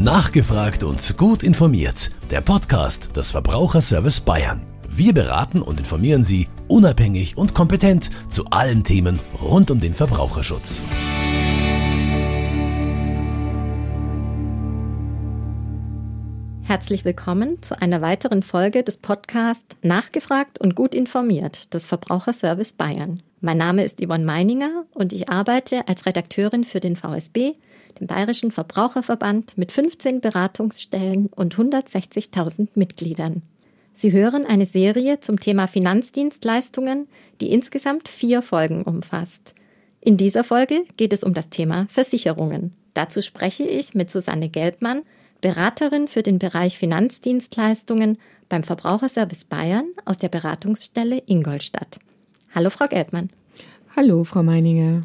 Nachgefragt und gut informiert. Der Podcast des Verbraucherservice Bayern. Wir beraten und informieren Sie unabhängig und kompetent zu allen Themen rund um den Verbraucherschutz. Herzlich willkommen zu einer weiteren Folge des Podcasts Nachgefragt und gut informiert des Verbraucherservice Bayern. Mein Name ist Yvonne Meininger und ich arbeite als Redakteurin für den VSB, dem Bayerischen Verbraucherverband mit 15 Beratungsstellen und 160.000 Mitgliedern. Sie hören eine Serie zum Thema Finanzdienstleistungen, die insgesamt vier Folgen umfasst. In dieser Folge geht es um das Thema Versicherungen. Dazu spreche ich mit Susanne Gelbmann, Beraterin für den Bereich Finanzdienstleistungen beim Verbraucherservice Bayern aus der Beratungsstelle Ingolstadt. Hallo, Frau Gelbmann. Hallo, Frau Meininger.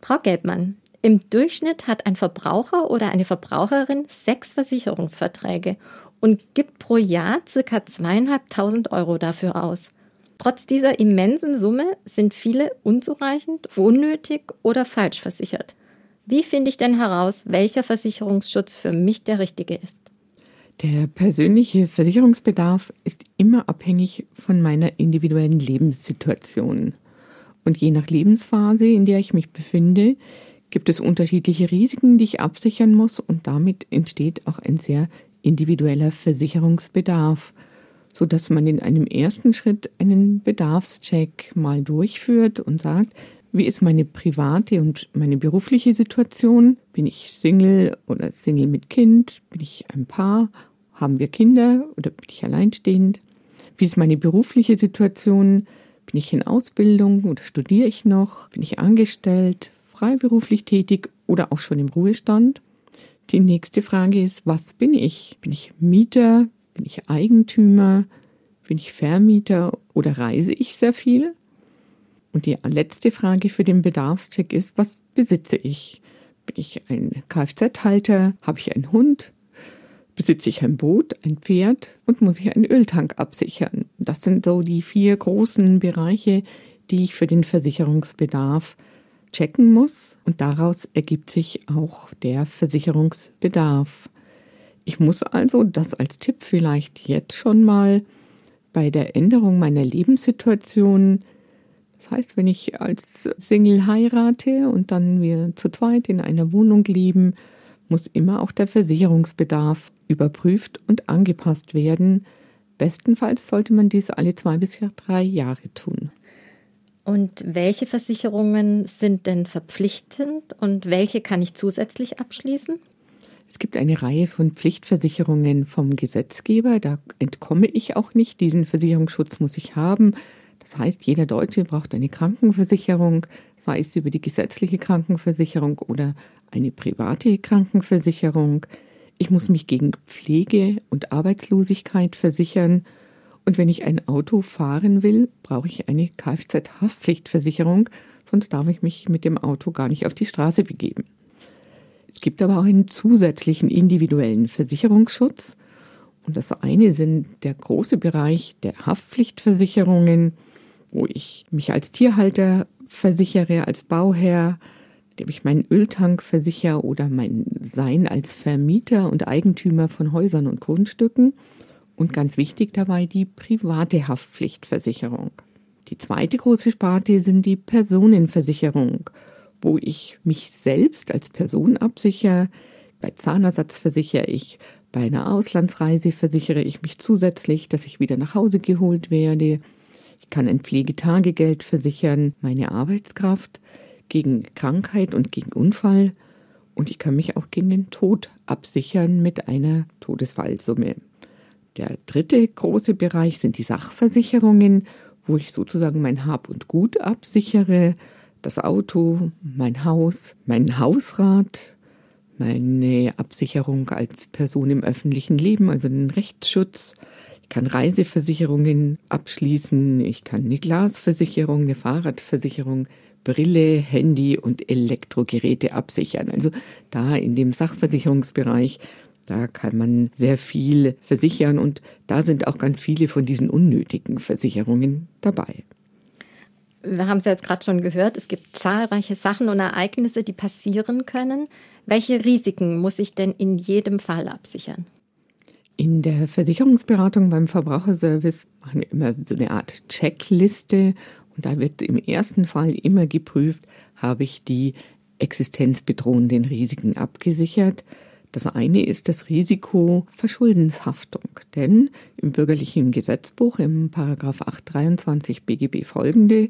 Frau Gelbmann, im Durchschnitt hat ein Verbraucher oder eine Verbraucherin sechs Versicherungsverträge und gibt pro Jahr ca. zweieinhalbtausend Euro dafür aus. Trotz dieser immensen Summe sind viele unzureichend, unnötig oder falsch versichert. Wie finde ich denn heraus, welcher Versicherungsschutz für mich der richtige ist? Der persönliche Versicherungsbedarf ist immer abhängig von meiner individuellen Lebenssituation. Und je nach Lebensphase, in der ich mich befinde, gibt es unterschiedliche Risiken, die ich absichern muss und damit entsteht auch ein sehr individueller Versicherungsbedarf, so dass man in einem ersten Schritt einen Bedarfscheck mal durchführt und sagt, wie ist meine private und meine berufliche Situation? Bin ich Single oder Single mit Kind? Bin ich ein Paar? Haben wir Kinder oder bin ich alleinstehend? Wie ist meine berufliche Situation? Bin ich in Ausbildung oder studiere ich noch? Bin ich angestellt? Freiberuflich tätig oder auch schon im Ruhestand. Die nächste Frage ist, was bin ich? Bin ich Mieter? Bin ich Eigentümer? Bin ich Vermieter oder reise ich sehr viel? Und die letzte Frage für den Bedarfscheck ist, was besitze ich? Bin ich ein Kfz-Halter? Habe ich einen Hund? Besitze ich ein Boot, ein Pferd und muss ich einen Öltank absichern? Das sind so die vier großen Bereiche, die ich für den Versicherungsbedarf checken muss und daraus ergibt sich auch der Versicherungsbedarf. Ich muss also das als Tipp vielleicht jetzt schon mal bei der Änderung meiner Lebenssituation, das heißt, wenn ich als Single heirate und dann wir zu zweit in einer Wohnung leben, muss immer auch der Versicherungsbedarf überprüft und angepasst werden. Bestenfalls sollte man dies alle zwei bis drei Jahre tun. Und welche Versicherungen sind denn verpflichtend und welche kann ich zusätzlich abschließen? Es gibt eine Reihe von Pflichtversicherungen vom Gesetzgeber. Da entkomme ich auch nicht. Diesen Versicherungsschutz muss ich haben. Das heißt, jeder Deutsche braucht eine Krankenversicherung, sei es über die gesetzliche Krankenversicherung oder eine private Krankenversicherung. Ich muss mich gegen Pflege und Arbeitslosigkeit versichern und wenn ich ein Auto fahren will, brauche ich eine Kfz-Haftpflichtversicherung, sonst darf ich mich mit dem Auto gar nicht auf die Straße begeben. Es gibt aber auch einen zusätzlichen individuellen Versicherungsschutz. Und das eine sind der große Bereich der Haftpflichtversicherungen, wo ich mich als Tierhalter versichere, als Bauherr, indem ich meinen Öltank versichere oder mein Sein als Vermieter und Eigentümer von Häusern und Grundstücken. Und ganz wichtig dabei die private Haftpflichtversicherung. Die zweite große Sparte sind die Personenversicherung, wo ich mich selbst als Person absichere. Bei Zahnersatz versichere ich, bei einer Auslandsreise versichere ich mich zusätzlich, dass ich wieder nach Hause geholt werde. Ich kann ein Pflegetagegeld versichern, meine Arbeitskraft gegen Krankheit und gegen Unfall. Und ich kann mich auch gegen den Tod absichern mit einer Todesfallsumme. Der dritte große Bereich sind die Sachversicherungen, wo ich sozusagen mein Hab und Gut absichere, das Auto, mein Haus, meinen Hausrat, meine Absicherung als Person im öffentlichen Leben, also den Rechtsschutz. Ich kann Reiseversicherungen abschließen, ich kann eine Glasversicherung, eine Fahrradversicherung, Brille, Handy und Elektrogeräte absichern. Also da in dem Sachversicherungsbereich da kann man sehr viel versichern und da sind auch ganz viele von diesen unnötigen Versicherungen dabei. Wir haben es ja jetzt gerade schon gehört, es gibt zahlreiche Sachen und Ereignisse, die passieren können. Welche Risiken muss ich denn in jedem Fall absichern? In der Versicherungsberatung beim Verbraucherservice machen wir immer so eine Art Checkliste und da wird im ersten Fall immer geprüft, habe ich die existenzbedrohenden Risiken abgesichert. Das eine ist das Risiko Verschuldenshaftung, denn im bürgerlichen Gesetzbuch im Paragraph 823 BGB folgende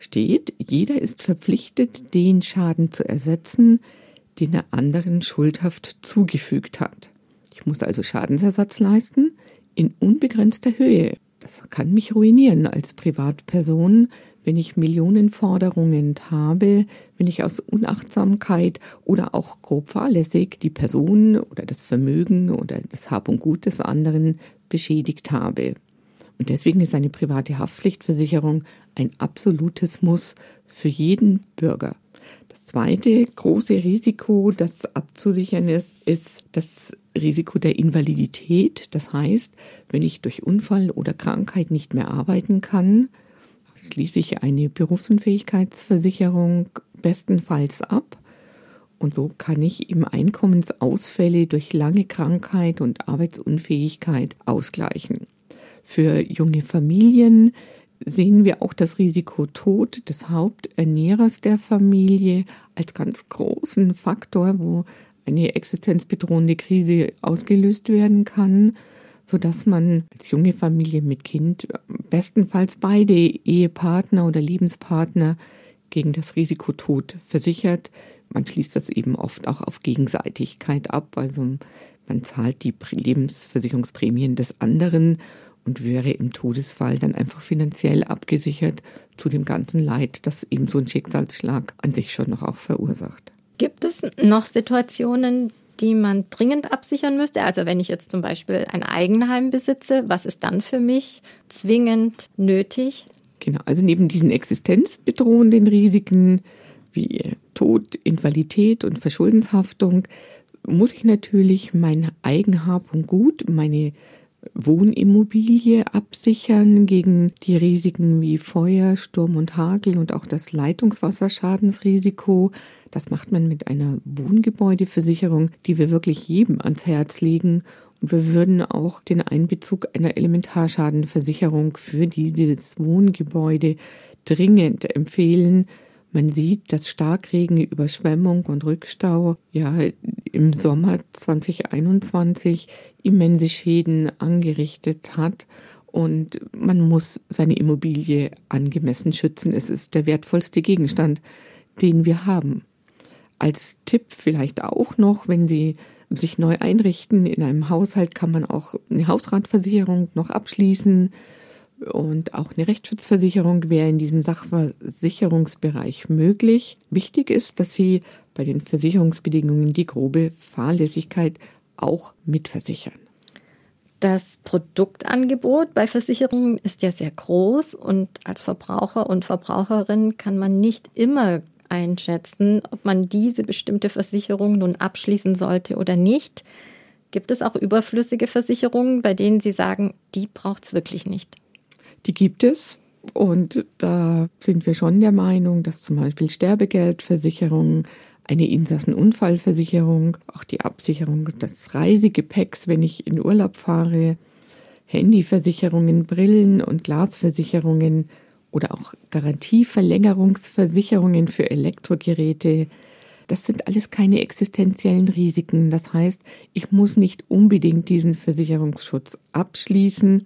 steht, jeder ist verpflichtet, den Schaden zu ersetzen, den er anderen schuldhaft zugefügt hat. Ich muss also Schadensersatz leisten in unbegrenzter Höhe. Das kann mich ruinieren als Privatperson, wenn ich Millionenforderungen habe, wenn ich aus Unachtsamkeit oder auch grob fahrlässig die Person oder das Vermögen oder das Hab und Gut des anderen beschädigt habe. Und deswegen ist eine private Haftpflichtversicherung ein absolutes Muss für jeden Bürger. Das zweite große Risiko, das abzusichern ist, ist das Risiko der Invalidität. Das heißt, wenn ich durch Unfall oder Krankheit nicht mehr arbeiten kann, schließe ich eine Berufsunfähigkeitsversicherung bestenfalls ab. Und so kann ich eben Einkommensausfälle durch lange Krankheit und Arbeitsunfähigkeit ausgleichen. Für junge Familien sehen wir auch das Risiko Tod des Haupternährers der Familie als ganz großen Faktor, wo eine existenzbedrohende Krise ausgelöst werden kann sodass man als junge Familie mit Kind bestenfalls beide Ehepartner oder Lebenspartner gegen das Risiko Tod versichert. Man schließt das eben oft auch auf Gegenseitigkeit ab. Also man zahlt die Lebensversicherungsprämien des anderen und wäre im Todesfall dann einfach finanziell abgesichert zu dem ganzen Leid, das eben so ein Schicksalsschlag an sich schon noch auch verursacht. Gibt es noch Situationen, die man dringend absichern müsste? Also wenn ich jetzt zum Beispiel ein Eigenheim besitze, was ist dann für mich zwingend nötig? Genau, also neben diesen existenzbedrohenden Risiken wie Tod, Invalidität und Verschuldenshaftung muss ich natürlich mein Eigenhab und Gut, meine Wohnimmobilie absichern gegen die Risiken wie Feuer, Sturm und Hagel und auch das Leitungswasserschadensrisiko. Das macht man mit einer Wohngebäudeversicherung, die wir wirklich jedem ans Herz legen. Und wir würden auch den Einbezug einer Elementarschadenversicherung für dieses Wohngebäude dringend empfehlen. Man sieht, dass Starkregen, Überschwemmung und Rückstau ja im Sommer 2021 immense Schäden angerichtet hat und man muss seine Immobilie angemessen schützen. Es ist der wertvollste Gegenstand, den wir haben. Als Tipp vielleicht auch noch, wenn Sie sich neu einrichten in einem Haushalt, kann man auch eine Hausratversicherung noch abschließen und auch eine Rechtsschutzversicherung wäre in diesem Sachversicherungsbereich möglich. Wichtig ist, dass Sie bei den Versicherungsbedingungen die grobe Fahrlässigkeit auch mitversichern. Das Produktangebot bei Versicherungen ist ja sehr groß und als Verbraucher und Verbraucherin kann man nicht immer einschätzen, ob man diese bestimmte Versicherung nun abschließen sollte oder nicht. Gibt es auch überflüssige Versicherungen, bei denen Sie sagen, die braucht es wirklich nicht? Die gibt es. Und da sind wir schon der Meinung, dass zum Beispiel Sterbegeldversicherungen, eine Insassenunfallversicherung, auch die Absicherung des Reisegepäcks, wenn ich in Urlaub fahre, Handyversicherungen, Brillen und Glasversicherungen oder auch Garantieverlängerungsversicherungen für Elektrogeräte. Das sind alles keine existenziellen Risiken. Das heißt, ich muss nicht unbedingt diesen Versicherungsschutz abschließen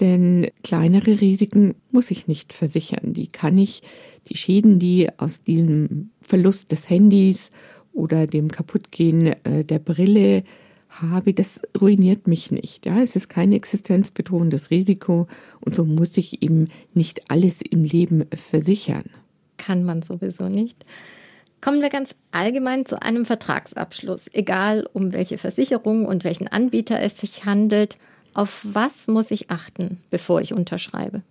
denn kleinere Risiken muss ich nicht versichern. Die kann ich, die Schäden, die aus diesem Verlust des Handys oder dem Kaputtgehen äh, der Brille habe, das ruiniert mich nicht. Ja, es ist kein existenzbedrohendes Risiko und so muss ich eben nicht alles im Leben versichern. Kann man sowieso nicht. Kommen wir ganz allgemein zu einem Vertragsabschluss, egal um welche Versicherung und welchen Anbieter es sich handelt. Auf was muss ich achten, bevor ich unterschreibe?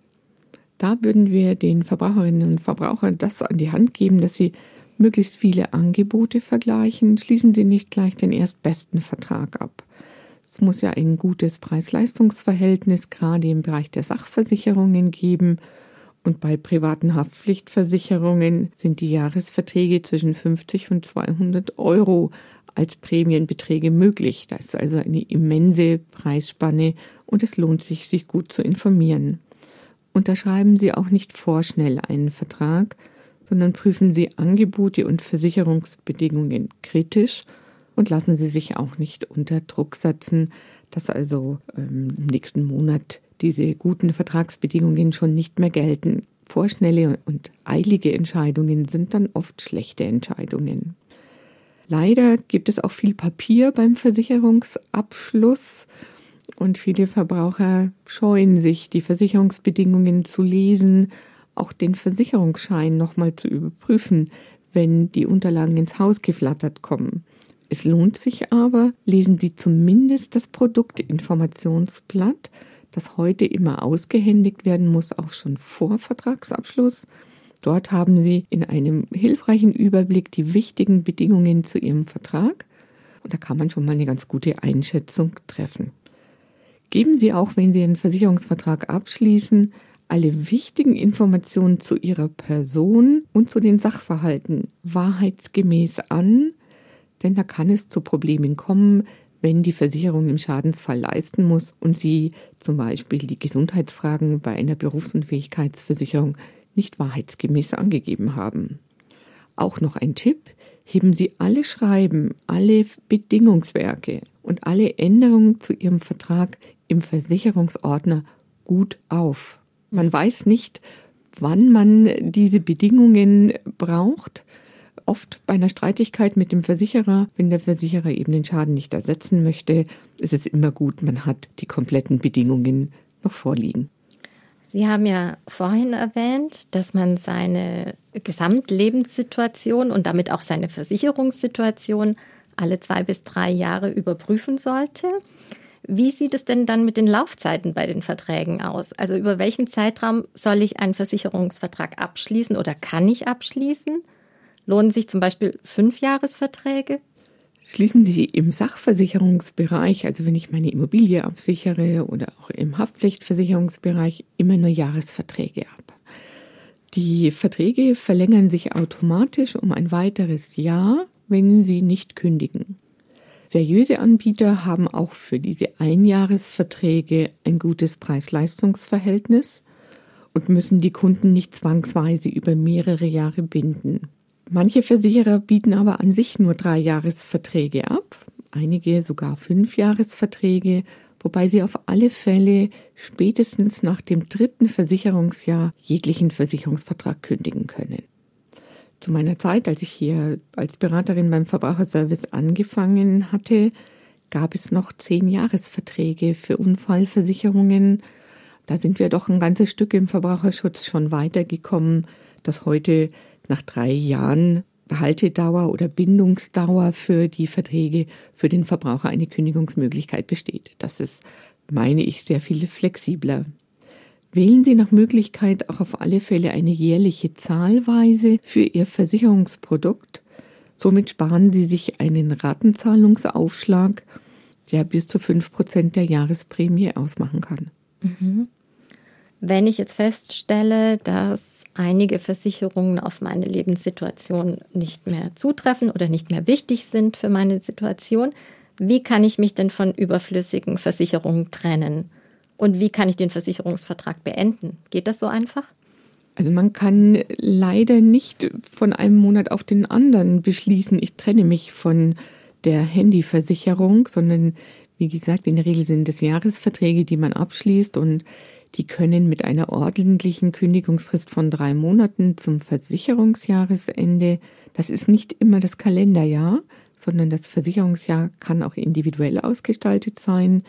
Da würden wir den Verbraucherinnen und Verbrauchern das an die Hand geben, dass sie möglichst viele Angebote vergleichen. Schließen Sie nicht gleich den erstbesten Vertrag ab. Es muss ja ein gutes Preis-Leistungs-Verhältnis gerade im Bereich der Sachversicherungen geben. Und bei privaten Haftpflichtversicherungen sind die Jahresverträge zwischen 50 und 200 Euro als Prämienbeträge möglich. Das ist also eine immense Preisspanne und es lohnt sich, sich gut zu informieren. Unterschreiben Sie auch nicht vorschnell einen Vertrag, sondern prüfen Sie Angebote und Versicherungsbedingungen kritisch und lassen Sie sich auch nicht unter Druck setzen, dass also ähm, im nächsten Monat diese guten Vertragsbedingungen schon nicht mehr gelten. Vorschnelle und eilige Entscheidungen sind dann oft schlechte Entscheidungen. Leider gibt es auch viel Papier beim Versicherungsabschluss und viele Verbraucher scheuen sich, die Versicherungsbedingungen zu lesen, auch den Versicherungsschein nochmal zu überprüfen, wenn die Unterlagen ins Haus geflattert kommen. Es lohnt sich aber, lesen Sie zumindest das Produktinformationsblatt, das heute immer ausgehändigt werden muss, auch schon vor Vertragsabschluss. Dort haben Sie in einem hilfreichen Überblick die wichtigen Bedingungen zu Ihrem Vertrag und da kann man schon mal eine ganz gute Einschätzung treffen. Geben Sie auch, wenn Sie einen Versicherungsvertrag abschließen, alle wichtigen Informationen zu Ihrer Person und zu den Sachverhalten wahrheitsgemäß an, denn da kann es zu Problemen kommen, wenn die Versicherung im Schadensfall leisten muss und Sie zum Beispiel die Gesundheitsfragen bei einer Berufsunfähigkeitsversicherung nicht wahrheitsgemäß angegeben haben. Auch noch ein Tipp, heben Sie alle Schreiben, alle Bedingungswerke und alle Änderungen zu Ihrem Vertrag im Versicherungsordner gut auf. Man weiß nicht, wann man diese Bedingungen braucht oft bei einer Streitigkeit mit dem Versicherer, wenn der Versicherer eben den Schaden nicht ersetzen möchte, ist es immer gut, man hat die kompletten Bedingungen noch vorliegen. Sie haben ja vorhin erwähnt, dass man seine Gesamtlebenssituation und damit auch seine Versicherungssituation alle zwei bis drei Jahre überprüfen sollte. Wie sieht es denn dann mit den Laufzeiten bei den Verträgen aus? Also über welchen Zeitraum soll ich einen Versicherungsvertrag abschließen oder kann ich abschließen? Lohnen sich zum Beispiel Fünfjahresverträge? Schließen Sie im Sachversicherungsbereich, also wenn ich meine Immobilie absichere oder auch im Haftpflichtversicherungsbereich, immer nur Jahresverträge ab. Die Verträge verlängern sich automatisch um ein weiteres Jahr, wenn Sie nicht kündigen. Seriöse Anbieter haben auch für diese Einjahresverträge ein gutes Preis-Leistungs-Verhältnis und müssen die Kunden nicht zwangsweise über mehrere Jahre binden. Manche Versicherer bieten aber an sich nur drei Jahresverträge ab, einige sogar fünf Jahresverträge, wobei sie auf alle Fälle spätestens nach dem dritten Versicherungsjahr jeglichen Versicherungsvertrag kündigen können. Zu meiner Zeit, als ich hier als Beraterin beim Verbraucherservice angefangen hatte, gab es noch zehn Jahresverträge für Unfallversicherungen. Da sind wir doch ein ganzes Stück im Verbraucherschutz schon weitergekommen, dass heute nach drei Jahren Behaltedauer oder Bindungsdauer für die Verträge für den Verbraucher eine Kündigungsmöglichkeit besteht. Das ist, meine ich, sehr viel flexibler. Wählen Sie nach Möglichkeit auch auf alle Fälle eine jährliche Zahlweise für Ihr Versicherungsprodukt. Somit sparen Sie sich einen Ratenzahlungsaufschlag, der bis zu fünf Prozent der Jahresprämie ausmachen kann. Mhm. Wenn ich jetzt feststelle, dass einige Versicherungen auf meine Lebenssituation nicht mehr zutreffen oder nicht mehr wichtig sind für meine Situation. Wie kann ich mich denn von überflüssigen Versicherungen trennen? Und wie kann ich den Versicherungsvertrag beenden? Geht das so einfach? Also man kann leider nicht von einem Monat auf den anderen beschließen, ich trenne mich von der Handyversicherung, sondern wie gesagt, in der Regel sind es Jahresverträge, die man abschließt und die können mit einer ordentlichen Kündigungsfrist von drei Monaten zum Versicherungsjahresende, das ist nicht immer das Kalenderjahr, sondern das Versicherungsjahr kann auch individuell ausgestaltet sein.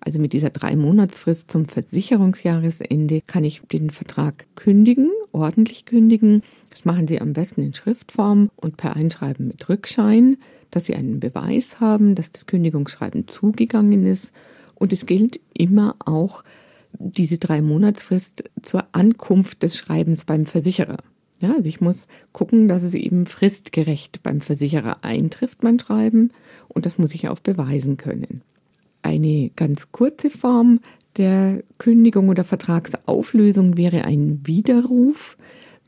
Also mit dieser drei Monatsfrist zum Versicherungsjahresende kann ich den Vertrag kündigen, ordentlich kündigen. Das machen Sie am besten in Schriftform und per Einschreiben mit Rückschein, dass Sie einen Beweis haben, dass das Kündigungsschreiben zugegangen ist. Und es gilt immer auch diese drei Monatsfrist zur Ankunft des Schreibens beim Versicherer. Ja, also ich muss gucken, dass es eben fristgerecht beim Versicherer eintrifft, mein Schreiben, und das muss ich auch beweisen können. Eine ganz kurze Form der Kündigung oder Vertragsauflösung wäre ein Widerruf.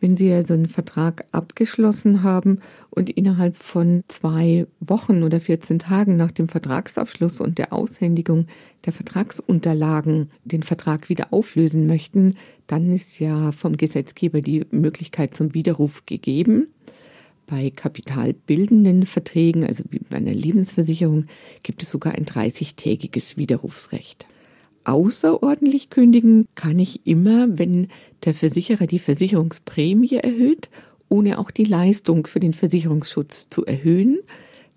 Wenn Sie also einen Vertrag abgeschlossen haben und innerhalb von zwei Wochen oder 14 Tagen nach dem Vertragsabschluss und der Aushändigung der Vertragsunterlagen den Vertrag wieder auflösen möchten, dann ist ja vom Gesetzgeber die Möglichkeit zum Widerruf gegeben. Bei kapitalbildenden Verträgen, also wie bei einer Lebensversicherung, gibt es sogar ein 30-tägiges Widerrufsrecht. Außerordentlich kündigen kann ich immer, wenn der Versicherer die Versicherungsprämie erhöht, ohne auch die Leistung für den Versicherungsschutz zu erhöhen.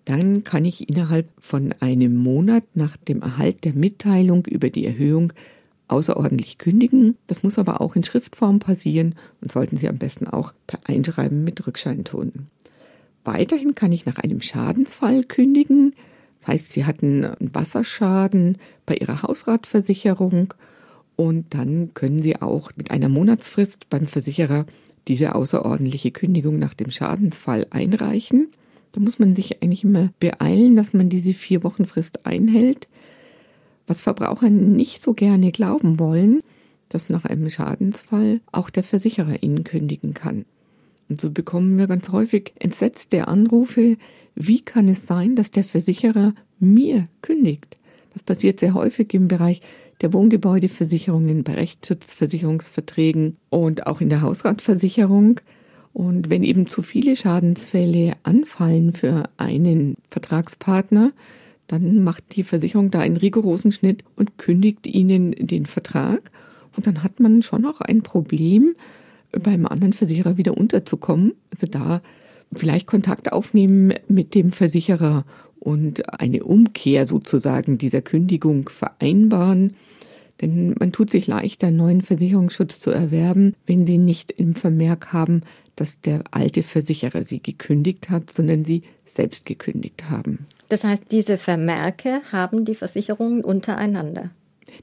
Dann kann ich innerhalb von einem Monat nach dem Erhalt der Mitteilung über die Erhöhung außerordentlich kündigen. Das muss aber auch in Schriftform passieren und sollten Sie am besten auch per Einschreiben mit Rückschein tun. Weiterhin kann ich nach einem Schadensfall kündigen. Das heißt, Sie hatten einen Wasserschaden bei Ihrer Hausratversicherung und dann können Sie auch mit einer Monatsfrist beim Versicherer diese außerordentliche Kündigung nach dem Schadensfall einreichen. Da muss man sich eigentlich immer beeilen, dass man diese vier Wochen Frist einhält. Was Verbraucher nicht so gerne glauben wollen, dass nach einem Schadensfall auch der Versicherer ihnen kündigen kann. Und so bekommen wir ganz häufig entsetzte Anrufe, wie kann es sein, dass der Versicherer mir kündigt? Das passiert sehr häufig im Bereich der Wohngebäudeversicherungen, bei Rechtsschutzversicherungsverträgen und auch in der Hausratversicherung. Und wenn eben zu viele Schadensfälle anfallen für einen Vertragspartner, dann macht die Versicherung da einen rigorosen Schnitt und kündigt ihnen den Vertrag. Und dann hat man schon auch ein Problem, beim anderen Versicherer wieder unterzukommen. Also da vielleicht Kontakt aufnehmen mit dem Versicherer und eine Umkehr sozusagen dieser Kündigung vereinbaren. Denn man tut sich leichter, neuen Versicherungsschutz zu erwerben, wenn Sie nicht im Vermerk haben, dass der alte Versicherer Sie gekündigt hat, sondern Sie selbst gekündigt haben. Das heißt, diese Vermerke haben die Versicherungen untereinander.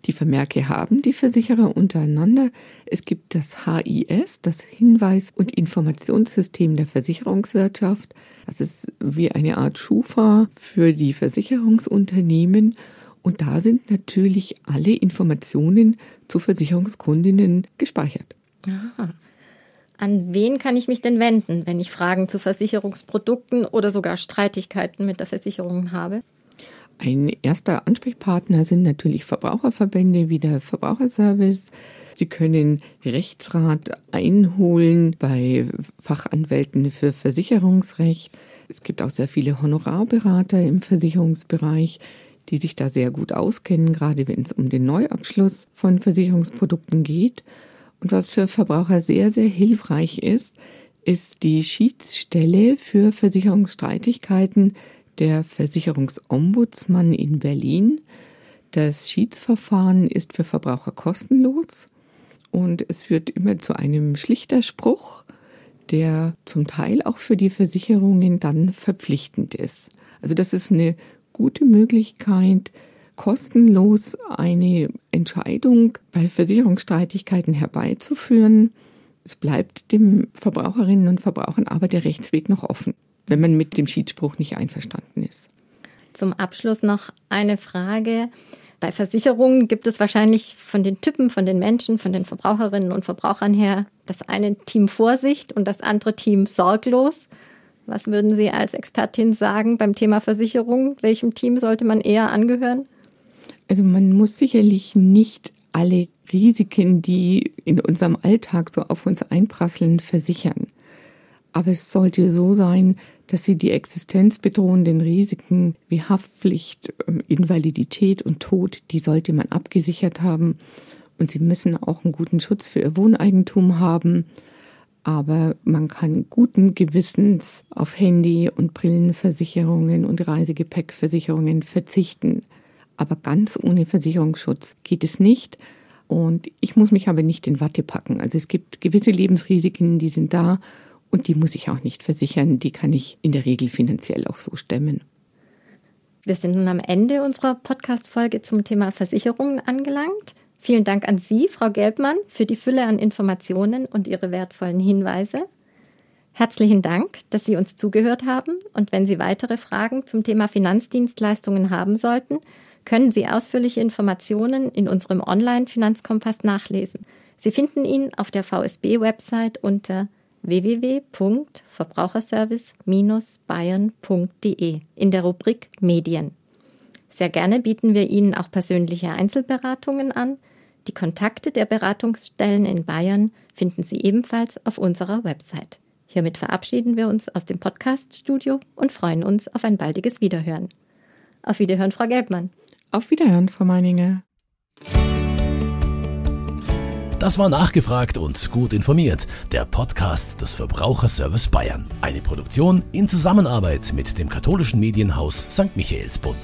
Die Vermerke haben die Versicherer untereinander. Es gibt das HIS, das Hinweis- und Informationssystem der Versicherungswirtschaft. Das ist wie eine Art Schufa für die Versicherungsunternehmen. Und da sind natürlich alle Informationen zu Versicherungskundinnen gespeichert. Aha. An wen kann ich mich denn wenden, wenn ich Fragen zu Versicherungsprodukten oder sogar Streitigkeiten mit der Versicherung habe? Ein erster Ansprechpartner sind natürlich Verbraucherverbände wie der Verbraucherservice. Sie können Rechtsrat einholen bei Fachanwälten für Versicherungsrecht. Es gibt auch sehr viele Honorarberater im Versicherungsbereich, die sich da sehr gut auskennen, gerade wenn es um den Neuabschluss von Versicherungsprodukten geht. Und was für Verbraucher sehr, sehr hilfreich ist, ist die Schiedsstelle für Versicherungsstreitigkeiten der Versicherungsombudsmann in Berlin. Das Schiedsverfahren ist für Verbraucher kostenlos und es führt immer zu einem Schlichterspruch, der zum Teil auch für die Versicherungen dann verpflichtend ist. Also das ist eine gute Möglichkeit, kostenlos eine Entscheidung bei Versicherungsstreitigkeiten herbeizuführen. Es bleibt dem Verbraucherinnen und Verbrauchern aber der Rechtsweg noch offen wenn man mit dem Schiedsspruch nicht einverstanden ist. Zum Abschluss noch eine Frage. Bei Versicherungen gibt es wahrscheinlich von den Typen, von den Menschen, von den Verbraucherinnen und Verbrauchern her das eine Team Vorsicht und das andere Team sorglos. Was würden Sie als Expertin sagen beim Thema Versicherung? Welchem Team sollte man eher angehören? Also man muss sicherlich nicht alle Risiken, die in unserem Alltag so auf uns einprasseln, versichern. Aber es sollte so sein, dass sie die existenzbedrohenden Risiken wie Haftpflicht, ähm, Invalidität und Tod, die sollte man abgesichert haben. Und sie müssen auch einen guten Schutz für ihr Wohneigentum haben. Aber man kann guten Gewissens auf Handy- und Brillenversicherungen und Reisegepäckversicherungen verzichten. Aber ganz ohne Versicherungsschutz geht es nicht. Und ich muss mich aber nicht in Watte packen. Also es gibt gewisse Lebensrisiken, die sind da und die muss ich auch nicht versichern, die kann ich in der Regel finanziell auch so stemmen. Wir sind nun am Ende unserer Podcast-Folge zum Thema Versicherungen angelangt. Vielen Dank an Sie, Frau Gelbmann, für die Fülle an Informationen und Ihre wertvollen Hinweise. Herzlichen Dank, dass Sie uns zugehört haben und wenn Sie weitere Fragen zum Thema Finanzdienstleistungen haben sollten, können Sie ausführliche Informationen in unserem Online-Finanzkompass nachlesen. Sie finden ihn auf der VSB-Website unter www.verbraucherservice-bayern.de in der Rubrik Medien. Sehr gerne bieten wir Ihnen auch persönliche Einzelberatungen an. Die Kontakte der Beratungsstellen in Bayern finden Sie ebenfalls auf unserer Website. Hiermit verabschieden wir uns aus dem Podcaststudio und freuen uns auf ein baldiges Wiederhören. Auf Wiederhören, Frau Gelbmann. Auf Wiederhören, Frau Meininger. Das war nachgefragt und gut informiert. Der Podcast des Verbraucherservice Bayern. Eine Produktion in Zusammenarbeit mit dem katholischen Medienhaus St. Michaelsbund.